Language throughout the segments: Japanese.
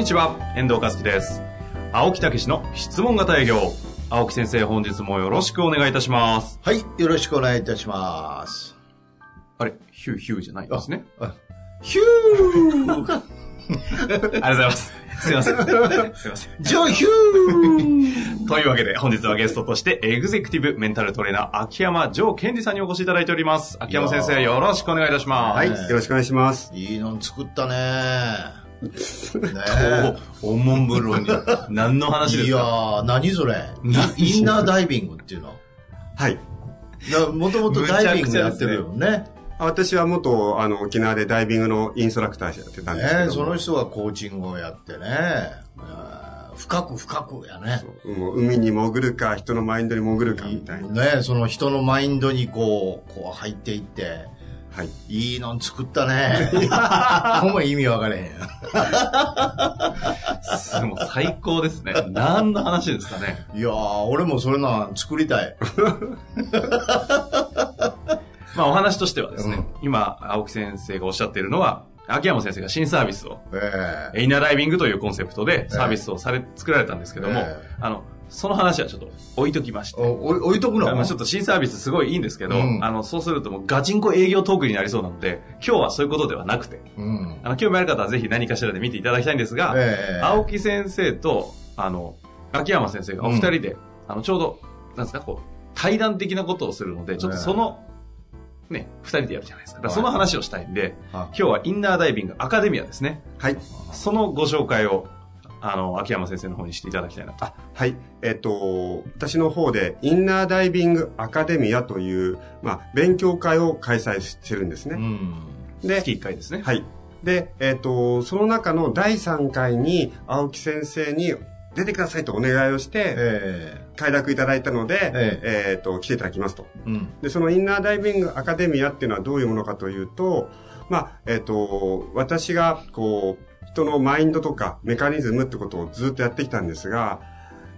にちは、遠藤和樹です。青木武の質問型営業。青木先生、本日もよろしくお願いいたします。はい、よろしくお願いいたします。あれ、ヒューヒューじゃないですね。あヒュー ありがとうございます。すいません。すいません。ジョヒューというわけで、本日はゲストとして、エグゼクティブメンタルトレーナー、秋山城健二さんにお越しいただいております。秋山先生、よろしくお願いいたします。はい、ねよろしくお願いします。いいの作ったねねお、おもんぶろに、何の話でいやすかー、何それ？イインナーダイビングっていうの？はい。もともとダイビングやってるよね。私は元、あの、沖縄でダイビングのインストラクターやってたんですけどその人がコーチングをやってね。深く深くやね。もう海に潜るか、人のマインドに潜るかみたいな。ねその人のマインドにこう、こう入っていって、はい。いいの作ったね。ほんま意味分かれへんや。すもう最高ですね。何の話ですかね。いやー、俺もそれなん作りたい。まあお話としてはですね、今、青木先生がおっしゃっているのは、秋山先生が新サービスを、ええインナーダイビングというコンセプトでサービスをされ、作られたんですけども、ええあの、その話はちょっと置いときまして。置いとくの？まあちょっと新サービスすごいいいんですけど、うんあの、そうするともうガチンコ営業トークになりそうなので、今日はそういうことではなくて、うん。あの、興味ある方はぜひ何かしらで見ていただきたいんですが、ええ青木先生と、あの、秋山先生がお二人で、あの、ちょうど、なんですか、こう、対談的なことをするので、ちょっとその、ね、二人でやるじゃないですか。だからその話をしたいんで、はい今日はインナーダイビングアカデミアですね。はい。そのご紹介を、あの、秋山先生の方にしていただきたいなと。あ、はい。えっと、私の方で、インナーダイビングアカデミアという、まあ、勉強会を開催してるんですね。うん。で、月1回ですね。はい。で、えっ、と、その中の第3回に、青木先生に出てくださいとお願いをして、え快諾いただいたので、ええっ、と、来ていただきますと。えうん。で、そのインナーダイビングアカデミアっていうのはどういうものかというと、まあ、えっ、と、私が、こう、人のマインドとかメカニズムってことをずっとやってきたんですが、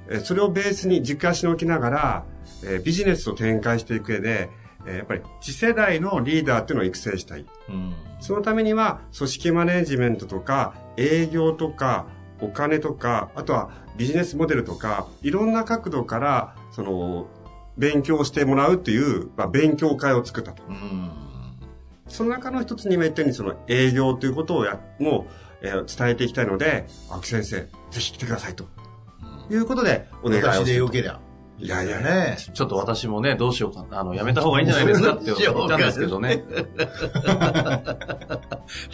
えーそれをベースに軸足に置きながら、えービジネスを展開していく上で、えーやっぱり次世代のリーダーっていうのを育成したい。うん。そのためには、組織マネジメントとか、営業とか、お金とか、あとはビジネスモデルとか、いろんな角度から、その、勉強してもらうっていう、まあ、勉強会を作ったと。うん。その中の一つに今言ったように、その営業ということをや、もう、えー伝えていきたいので、青木先生、ぜひ来てくださいと。いうことで、お願いを私。でよけりゃ。いやいやね。ちょっと私もね、どうしようかな。あの、やめた方がいいんじゃないですかって言ったんですけどね。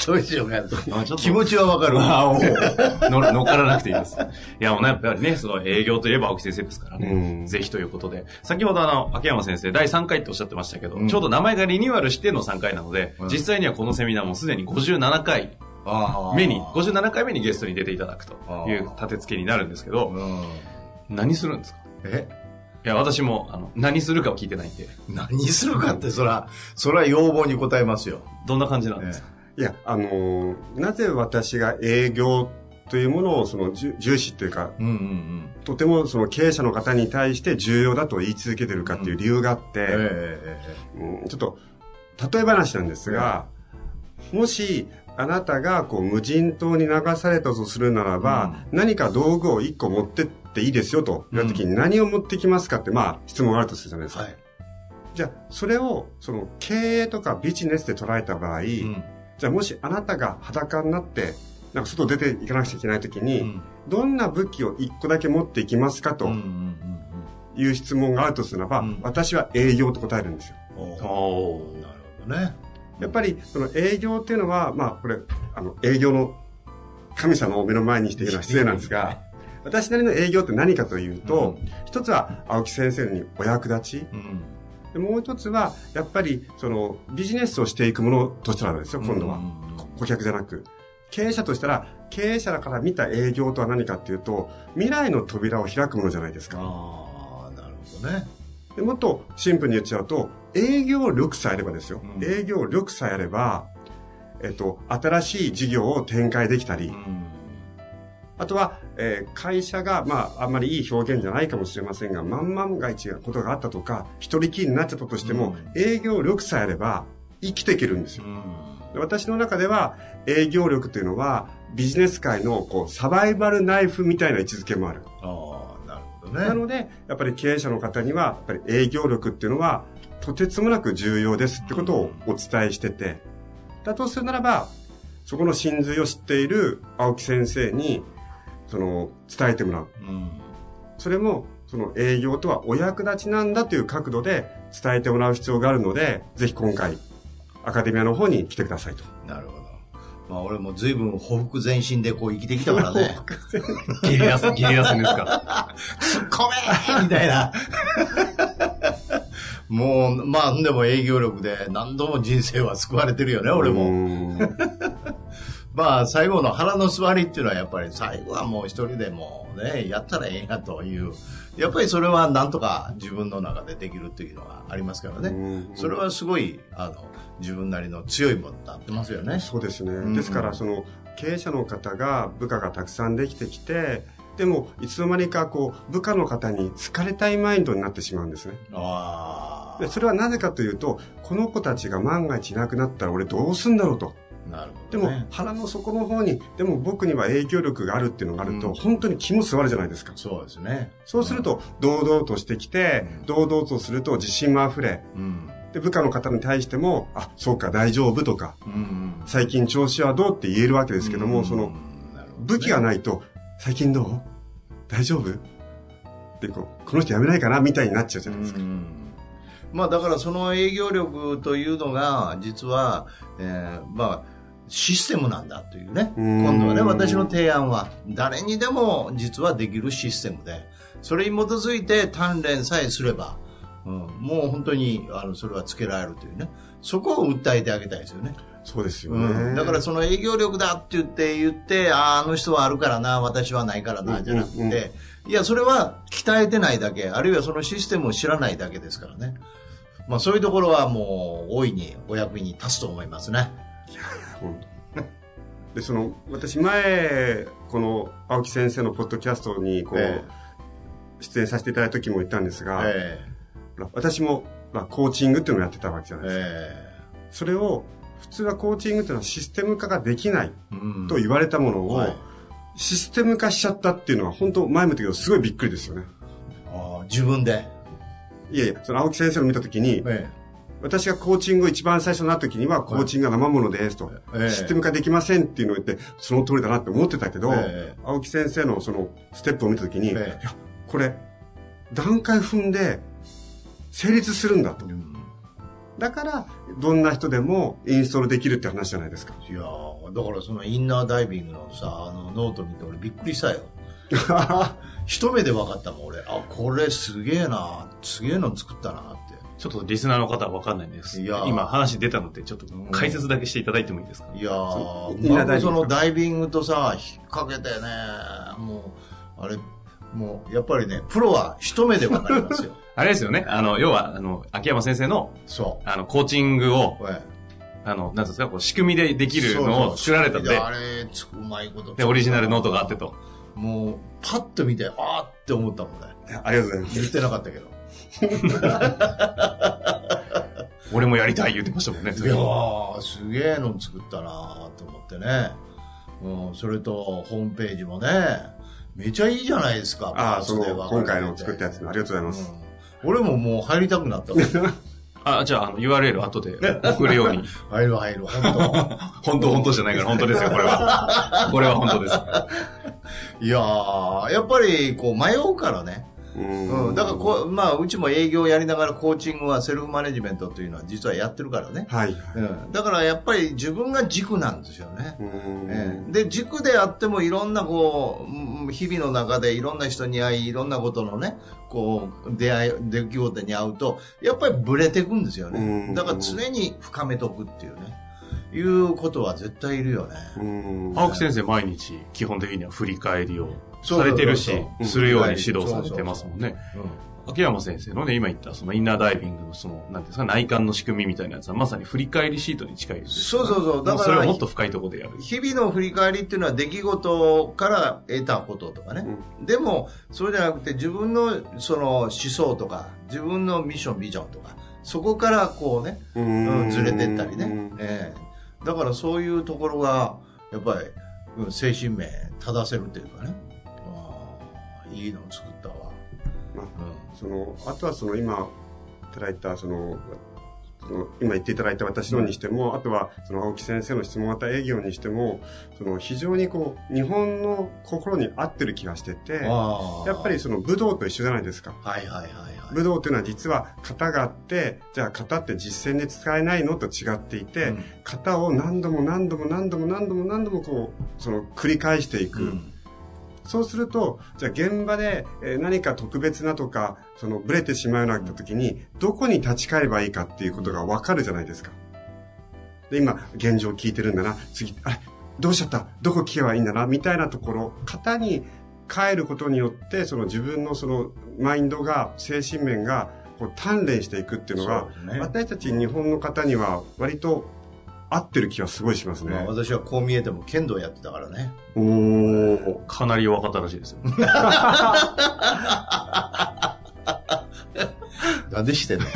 どうしようか あちょっと気持ちはわかるわ。あお乗乗っからなくていいです。いや、もうね、やっぱりね、その営業といえば青木先生ですからね。うんぜひということで。先ほどあの、秋山先生、第3回っておっしゃってましたけど、うんちょうど名前がリニューアルしての3回なので、うん実際にはこのセミナーもすでに57回目に、57回目にゲストに出ていただくという立て付けになるんですけど、うん。何するんですか？え？いや、私も、あの、何するかを聞いてないんで、何するかって、そら、そら要望に応えますよ。どんな感じなんですか、いや、あのーなぜ私が営業というものをその重重視というか、うんうんうん。とてもその経営者の方に対して重要だと言い続けてるかっていう理由があって、ええうんちょっと、例え話なんですが、もし、あなたがこう無人島に流されたとするならば、何か道具を1個持ってっていいですよと言った時に何を持ってきますかって、まあ質問があるとするじゃないですか。はい。じゃあ、それをその経営とかビジネスで捉えた場合、うんじゃあもしあなたが裸になって、なんか外出ていかなくちゃいけない時に、うんどんな武器を1個だけ持っていきますかとうんうんうんいう質問があるとするならば、うん私は営業と答えるんですよ。なるほどね。やっぱり、その営業っていうのは、まあ、これ、あの、営業の神様を目の前にしているのは失礼なんですが、私なりの営業って何かというと、一つは青木先生にお役立ち、うん。でもう一つは、やっぱり、その、ビジネスをしていくものとしたらですよ、今度は。こ顧客じゃなく。経営者としたら、経営者から見た営業とは何かっていうと、未来の扉を開くものじゃないですか。ああ、なるほどね。でもっとシンプルに言っちゃうと、営業力さえあればですよ。うん営業力さえあれば、えっと、新しい事業を展開できたり、うん。あとは、えー会社が、まあ、あんまりいい表現じゃないかもしれませんが、万万が一ことがあったとか、一人きりになっちゃったとしても、営業力さえあれば、生きていけるんですよ。で私の中では、営業力というのは、ビジネス界の、こう、サバイバルナイフみたいな位置づけもある。ああ、なるほどね。なので、やっぱり経営者の方には、やっぱり営業力っていうのは、とてつもなく重要ですってことをお伝えしてて、だとするならば、そこの真髄を知っている青木先生に、その、伝えてもらう。うん。それも、その営業とはお役立ちなんだという角度で伝えてもらう必要があるので、ぜひ今回、アカデミアの方に来てくださいと。なるほど。まあ俺も随分ほふ前進でこう生きてきたからね。ゲリラス、ゲリですか。突っ込めみたいな。もう、まあ、でも営業力で何度も人生は救われてるよね、俺も。も。まあ、最後の腹の座りっていうのはやっぱり最後はもう一人でもうね、やったらええやという。やっぱりそれはなんとか自分の中でできるっていうのがありますからね。うんそれはすごい、あの、自分なりの強いものになってますよね。そうですね。んですから、その、経営者の方が部下がたくさんできてきて、でも、いつの間にか、こう、部下の方に好かれたいマインドになってしまうんですね。あで、それはなぜかというと、この子たちが万が一いなくなったら俺どうすんだろうと。あ、なるほでもどね。、腹の底の方に、でも僕には影響力があるっていうのがあると、うん本当に気も座るじゃないですか。そうですね。そうすると、堂々としてきて、堂々とすると自信も溢れ、うん。で、部下の方に対しても、あ、そうか、大丈夫とか、うん。うん。最近調子はどうって言えるわけですけども、うんその、、武器がないと、最近どう？大丈夫？で、こう、この人辞めないかな？みたいになっちゃうじゃないですか。うんまあだからその営業力というのが実は、えーまあシステムなんだというね。うん今度はね、私の提案は誰にでも実はできるシステムで、それに基づいて鍛錬さえすれば、うん、もう本当にあのそれはつけられるというね。そこを訴えてあげたいですよね。そうですようん、ね。だからその営業力だって言って言って、ああ、あの人はあるからな、私はないからな、じゃなくて、うんうんうんいや、それは鍛えてないだけ、あるいはそのシステムを知らないだけですからね。まあそういうところはもう大いにお役に立つと思いますね。本当。で、その、私前、この青木先生のポッドキャストに、こう、え出演させていただいた時も言ったんですが、えほら私も、まあ、コーチングっていうのをやってたわけじゃえないですか。えそれを、普通はコーチングっていうのはシステム化ができないえうん。と言われたものを、はいシステム化しちゃったっていうのは本当前も言ったけどすごいびっくりですよね。ああ自分で？いやいや、その青木先生を見た時に、え私がコーチングを一番最初になった時には、コーチングが生ものですと、ええ。システム化できませんっていうのを言って、その通りだなって思ってたけど、ええ。青木先生のそのステップを見た時に、ええ。いや、これ、段階踏んで成立するんだとだから、どんな人でもインストールできるって話じゃないですか。いやーだからその INNER DIVING のさ、あのノート見て俺びっくりしたよ。一目で分かったもん俺。あ、これすげえな、すげえの作ったなって。ちょっとリスナーの方は分かんないんです。いやー今話出たので、ちょっと解説だけしていただいてもいいですか、いやー、インナーダイビングそのダイビングとさ、引っ掛けてね、もう、あれ、もう、やっぱりね、プロは一目で分かりますよ。あれですよね。あの、要は、あの、秋山先生の、そあの、コーチングを、あの、なんですか、こう、仕組みでできえるのを作られたんで、そうそうあれ、つうまいこと。で、オリジナルノートがあって。と。もう、パッと見て、あーって思ったもんね。ありがとうございます。言ってなかったけど。俺もやりたい言ってましたもんね。いやー、すげえの作ったなーと思ってね。うん、それと、ホームページもね、めちゃいいじゃないですか。ああ、その、パーツで分かれて今回の作ったやつのありがとうございます。うん俺ももう入りたくなった。あ、じゃあ、あの、URL 後で送るように。入る入る、本本当、本当じゃないから、本当ですよ、これは。これは本当です。当。いやー、やっぱり、こう、迷うからね。ううん、だからこう、まあ、うちも営業やりながらコーチングはセルフマネジメントというのは実はやってるからね。はい。うん、だからやっぱり自分が軸なんですよね。うえん。えで軸であってもいろんなこううん日々の中でいろんな人に会いいろんなことのねこう出会い出来事に会うとやっぱりブレていくんですようん。ねだから常に深めとくっていうねいうことは絶対いるよね。うん。青木先生毎日基本的には振り返りをされてるしするように指導されてますもんね。うん秋山先生のね、今言ったそのインナーダイビングのその、なんていうんですか、内観の仕組みみたいなやつはまさに振り返りシートに近いですそうそうそう。だからそれをもっと深いところでやる。日々の振り返りっていうのは出来事から得たこととかね、でもそうじゃなくて自分のその思想とか自分のミッションビジョンとかそこからこうね、ううんん、ずれてったりね。うん、ええだからそういうところがやっぱり、うん精神面正せるというかね。ああ。いいのを作ったわ、まあうそのあとはその今いただいたその今言っていただいた私のにしても、あとはその青木先生の質問型営業にしてもその非常にこう日本の心に合ってる気がしててやっぱりその武道と一緒じゃないですか。はいはいはいはい。武道っていうのは実は型があって、じゃあ型って実践で使えないのと違っていて、うん。型を何度も何度も何度も何度も何度もこう、その繰り返していく。うんそうすると、じゃあ現場でえー何か特別なとか、そのブレてしまうようになった時に、どこに立ち返ればいいかっていうことがわかるじゃないですか。で、今、現状聞いてるんだな。次、あれどうしちゃった？どこ聞けばいいんだな？みたいなところ、型に変えることによって、その自分のそのマインドが、精神面が、こう鍛錬していくっていうのが、ね私たち日本の方には割と合ってる気はすごいしますね。まあ、私はこう見えても剣道やってたからねおー。かなり弱かったらしいですよ。なんでしてんの？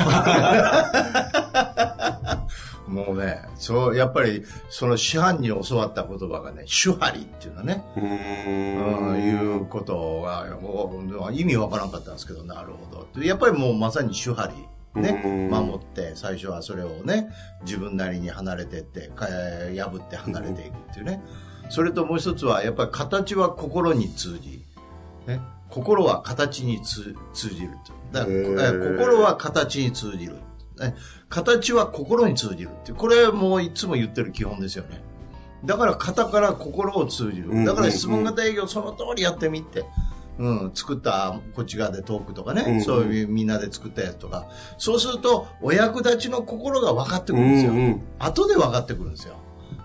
もうね、そう、やっぱり、その師範に教わった言葉がね、手張りっていうのね、ううん、ーん。いうことが、もう意味わからんかったんですけど、なるほど。やっぱりもうまさに手張り、ね、うん守って、最初はそれをね、自分なりに離れてって、か破って離れていくっていうね。それともう一つは、やっぱり形は心に通じ、ね、心は形に通通じると。だから心は形に通じる。ね形は心に通じるって。これもいつも言ってる基本ですよね。だから型から心を通じうんる。だから質問型営業その通りやってみて。うん、作ったこっち側でトークとかね、うんそういうみんなで作ったやつとか、そうするとお役立ちの心が分かってくるんですよ。うんうん後で分かってくるんですよ。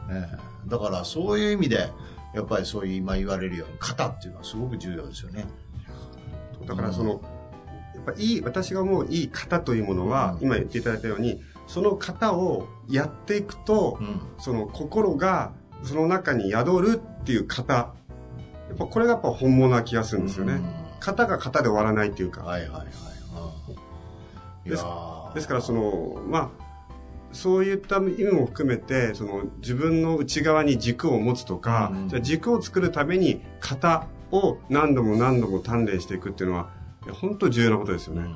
ねえだからそういう意味で、やっぱりそういう今言われるように型っていうのはすごく重要ですよね。だからその、やっぱいい、私が思ういい型というものは、うん今言っていただいたように、その型をやっていくと、うん。その心がその中に宿るっていう型。ぱこれがやっぱ本物な気がするんですよね。うん型が型で終わらないっていうか。はいはいはい。うん、いやーですからその、まあ、そういった意味も含めて、その自分の内側に軸を持つとか、うんじゃあ軸を作るために型を何度も何度も鍛錬していくっていうのは、本当重要なことですよね。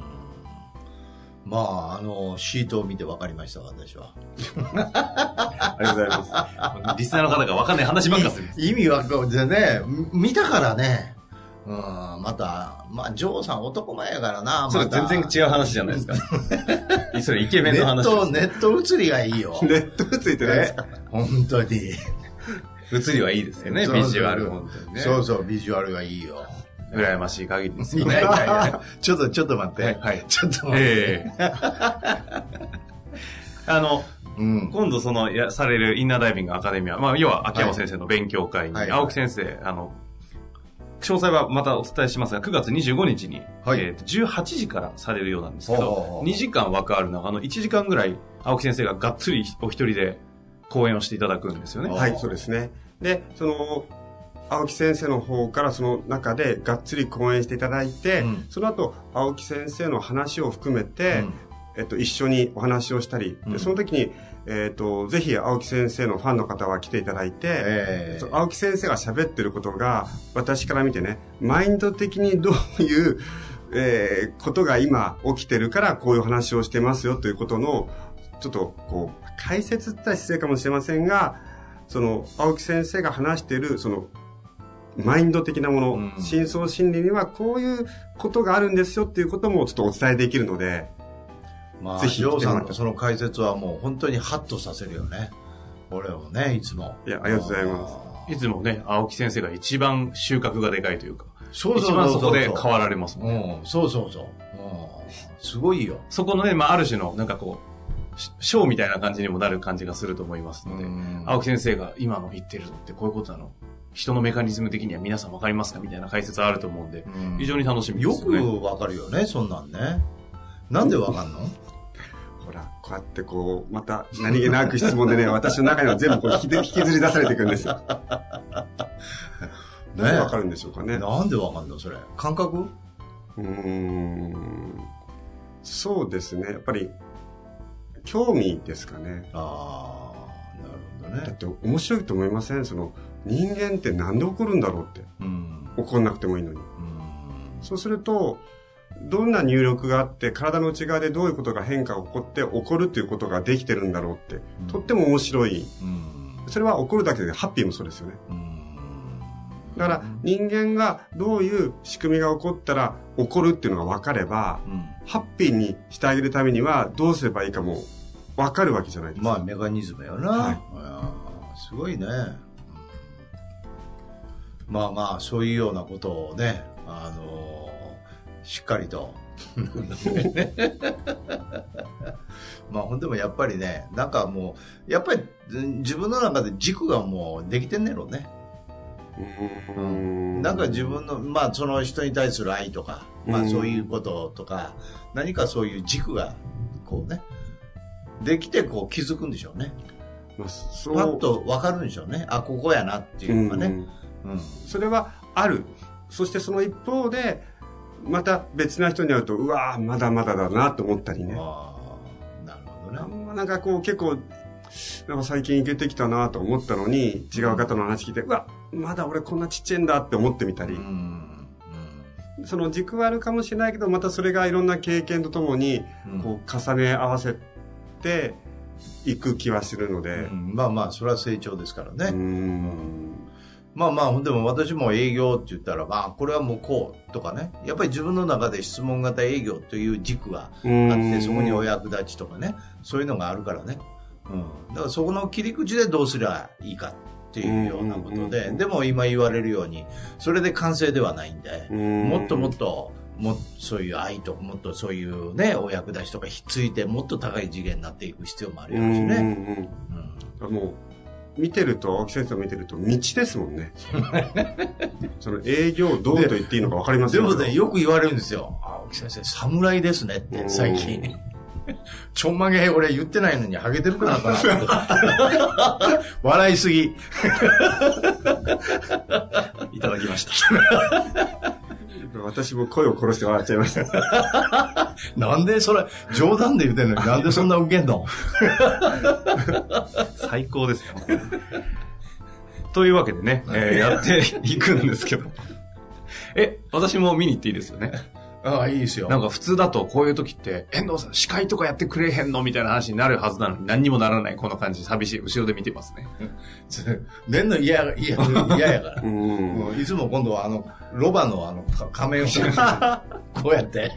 まあ、あの、シートを見て分かりました、私は。ありがとうございます。リスナーの方が分かんない話ばっかする。意味わかんでね、見たからね、うん、また、まあ、ジョーさん男前やからな、それ全然違う話じゃないですか。それイケメンネッの話ト、です。ネット映りがいいよ。ネットついてないですか本当に。映りはいいですよね、そうビジュアル、本当にね。そうそう、ビジュアルがいいよ。羨ましい限りですいよね。やいやいや、ちょっと、ちょっと待って。はいはいちょっと待って。ええ あの、うん。今度その、や、されるインナーダイビングアカデミア、まあ、要は秋山先生の勉強会に、はい青木先生、あの、詳細はまたお伝えしますが、9月25日に、はいえーと18時からされるようなんですけどほ、う2時間枠ある中の1時間ぐらい、青木先生ががっつりお一人で講演をしていただくんですよね。あはい、そうですね。で、その、青木先生の方からその中でがっつり講演していただいて、うん。その後、青木先生の話を含めて、うん。えっと、一緒にお話をしたり、うん。でその時に、えっと、ぜひ青木先生のファンの方は来ていただいて、ええ。そう青木先生が喋ってることが、私から見てね、マインド的にどういう、えーことが今起きてるからこういう話をしてますよということの、ちょっとこう、解説ったら失礼かもしれませんが、その、青木先生が話している、その、マインド的なもの、うん深層心理にはこういうことがあるんですよっていうこともちょっとお伝えできるので、まあ、ぜひさんのその解説はもう本当にハッとさせるよね。俺をね、いつも。いやありがとうございますす。いつもね、青木先生が一番収穫がでかいというか、そうそう一番そこでそう変わられますもんね。うん、そうそうそう。うん、すごいよ。そこのね、まあ、ある種の、なんかこう、しショーみたいな感じにもなる感じがすると思いますので、青木先生が今の言ってるのってこういうことなの？人のメカニズム的には皆さんわかりますか？みたいな解説あると思うんで、うん非常に楽しみでよすよね。くわかるよね、そんなんね。なんでわかんの？ほら、こうやってこう、また何気なく質問でね、私の中には全部こう引きで引きずり出されていくんですよ。ねなんでわかるんでしょうかね。なんでわかんのそれ？感覚？うーん。そうですね。やっぱり、興味ですかね。ああ、なるほどね。だって面白いと思いません？その、人間ってなんで怒るんだろうって。うん。怒んなくてもいいのに。うんそうすると、どんな入力があって、体の内側でどういうことが変化が起こって、起こるということができてるんだろうって、とっても面白い。うん。それは起こるだけでハッピーもそうですよね。うんだから人間がどういう仕組みが起こったら起こるっていうのが分かれば、うんハッピーにしてあげるためにはどうすればいいかも分かるわけじゃないですか。まあメカニズムよな。はいすごいね。うんまあまあ、そういうようなことをね、あのーしっかりと。まあ、ほんでもやっぱりね、なんかもう、やっぱりうん自分の中で軸がもうできてんねやろね。うーんなんか自分の、まあその人に対する愛とか、まうんあそういうこととか、何かそういう軸が、こうね、できてこう気づくんでしょうね。まあそうパッと分かるんでしょうね。あ、ここやなっていうのがね。うんうん。それはある。そしてその一方で、また別な人に会うと、うわーまだまだだなと思ったりね。ああ、なるほどね。あんまなんかこう結構、なんか最近いけてきたなと思ったのに、違う方の話聞いて、うわ、まだ俺こんなちっちゃいんだって思ってみたりう、ん。その軸はあるかもしれないけど、またそれがいろんな経験とともに、うん。こう重ね合わせていく気はするのうで、んまあまあ、それは成長ですからうね。ん。まあまあ、でも私も営業って言ったら、まあ、これはもうこうとかね。やっぱり自分の中で質問型営業という軸があって、そこにお役立ちとかね。そういうのがあるからね。うん。だからそこの切り口でどうすりゃいいかっていうようなことで、うんでも今言われるように、それで完成ではないんで、もっともっと、もそういう愛ともっとそういうね、お役立ちとかひっついて、もっと高い次元になっていく必要もあるうんやろうしね。うんうんもう、見てると、青木先生を見てると、道ですもんね。その営業どうと言っていいのか分かりませんでもね、よく言われるんですよ。青木先生、侍ですねって、最近。ちょんまげ俺言ってないのにハゲてるかなかな 笑いすぎ。いただきました。私も声を殺して笑っちゃいました。なんでそれ、冗談で言ってんのになんでそんなウケんの？最高ですよ。というわけでね、えーやっていくんですけど。え、私も見に行っていいですよね？ああ、いいですよ。なんか普通だとこういう時って、遠藤さん司会とかやってくれへんのみたいな話になるはずなのに何にもならないこの感じ、寂しい。後ろで見てますね。出んの嫌や、嫌嫌やから。うん。いつも今度はあの、ロバのあの、か仮面を こうやって。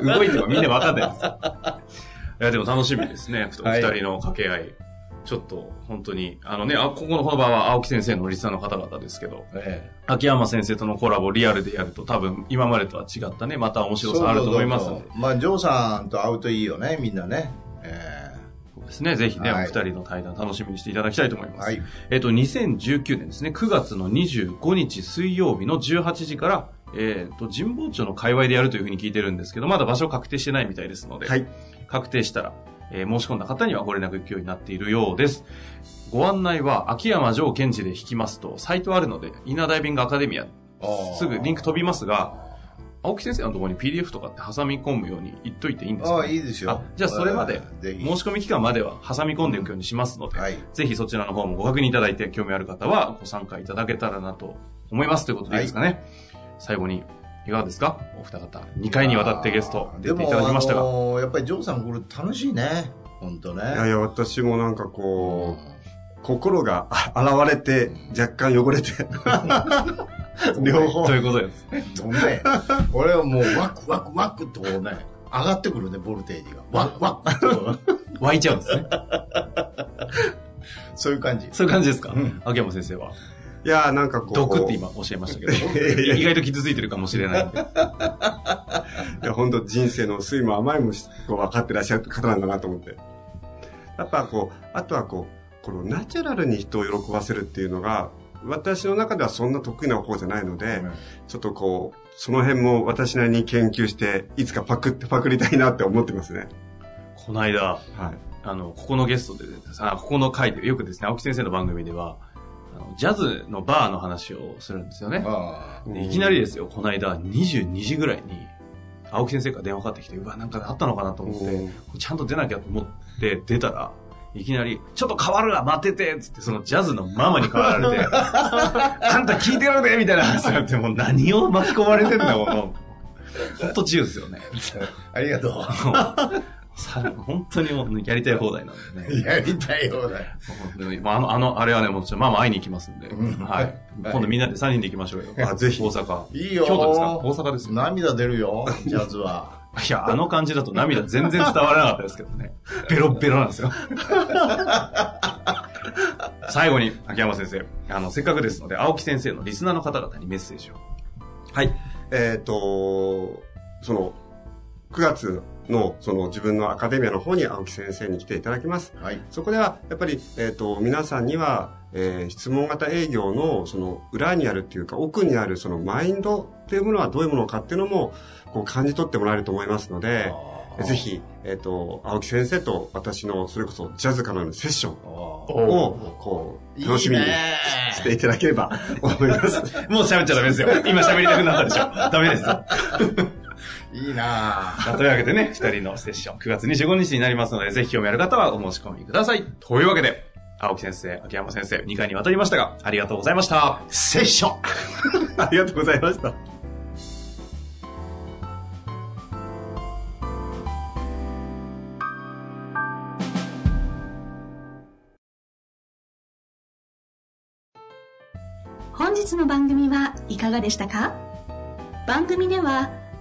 動いてもみんなわかんないです。いや、でも楽しみですね。ふはい二人の掛け合い。ちょっと、本当に、あのね、あ、ここのこの場は青木先生のリスナーの方々ですけど、え秋山先生とのコラボリアルでやると多分今までとは違ったね、また面え白さあると思いますのでまあ、ジョーさんと会うといいよね、みんなね。えそうですね、ぜひね、はいお二人の対談楽しみにしていただきたいと思います。えはい。えっ、と、2019年ですね、9月の25日水曜日の18時から、えっ、と、神保町の界隈でやるというふうに聞いてるんですけど、まだ場所確定してないみたいですので、はい。確定したら、えー申し込んだ方にはご連絡行くようになっているようです。ご案内は、秋山城賢治で引きますと、サイトあるので、インナーダイビングアカデミア、すぐリンク飛びますが、青木先生のところに PDF とかって挟み込むように言っといていいんですか、ああ、いいですよあ。じゃあそれまで。申し込み期間までは挟み込んでいくようにしますので、はい。ぜひそちらの方もご確認いただいて、興味ある方はご参加いただけたらなと思いますということでいいですかね。最後に、いかがですか？お二方。2回にわたってゲスト出ていただきましたが。でもあのーやっぱりジョーさん来ると楽しいね。本当ね。いやいや、私もなんかこう、う心があ現れて、若干汚れて、両方ということです。ん。ね、俺はもうワクワクワクとこうね、上がってくるね、ボルテージが。ワクワクと。湧いちゃうんですね。そういう感じ。そういう感じですか、うん秋山先生は。いや、なんかこう。毒って今おっしゃいましたけど、意外と傷ついてるかもしれないんで。い いや、本当人生の酸いも甘いも分かってらっしゃる方なんだなと思って。やっぱこう、あとはこう、このナチュラルに人を喜ばせるっていうのが、私の中ではそんな得意な方じゃないので、ちょっとこう、その辺も私なりに研究して、いつかパクってパクりたいなって思ってますね。この間、はい。あの、ここのゲストで、さここの回で、よくですね、青木先生の番組では、あのジャズのバーの話をするんですよね。あでいきなりですよ、この間、22時ぐらいに、青木先生から電話かかってきて、うわ、なんかあったのかなと思って、ちゃんと出なきゃと思って出たら、いきなり、ちょっと変わるわ、待っててつって、そのジャズのママに変わられて、あんた聞いてるでみたいな話になって、もう何を巻き込まれてんだ、この。ほんと自由ですよね。ありがと さ本当にもうやりたい放題なんでう。ね。やりたいようだよ。本当にまあ、あの、あの、あれはね、もうちょっとママ会いに行きますんで、うんはい。はい今度みんなで3人で行きましょうよ。あぜひ大阪。いいよ。京都ですか？大阪ですよ。涙出るよ、ジャズは。いや、あの感じだと涙全然伝わらなかったですけどね。ベロッベロなんですよ。最後に、秋山先生、あの、せっかくですので、青木先生のリスナーの方々にメッセージを。はい。えっ、と、その、9月の、その自分のアカデミアの方に青木先生に来ていただきます。はい。そこでは、やっぱり、えっ、と、皆さんには、えー質問型営業の、その、裏にあるっていうか、奥にある、その、マインドっていうものはどういうものかっていうのも、こう、感じ取ってもらえると思いますので、ぜひ、えっ、と、青木先生と私の、それこそ、ジャズからのセッションおを、こう、楽しみにしていただければ思います。もう喋っちゃダメですよ。今喋りたくなったでしょ。ダメですよ。いいなぁ。というわけでね、二人のセッション、9月25日になりますので、ぜひ興味ある方はお申し込みください。というわけで、青木先生、秋山先生、2回にわたりましたが、ありがとうございました。セッション ありがとうございました。本日の番組はいかがでしたか？番組では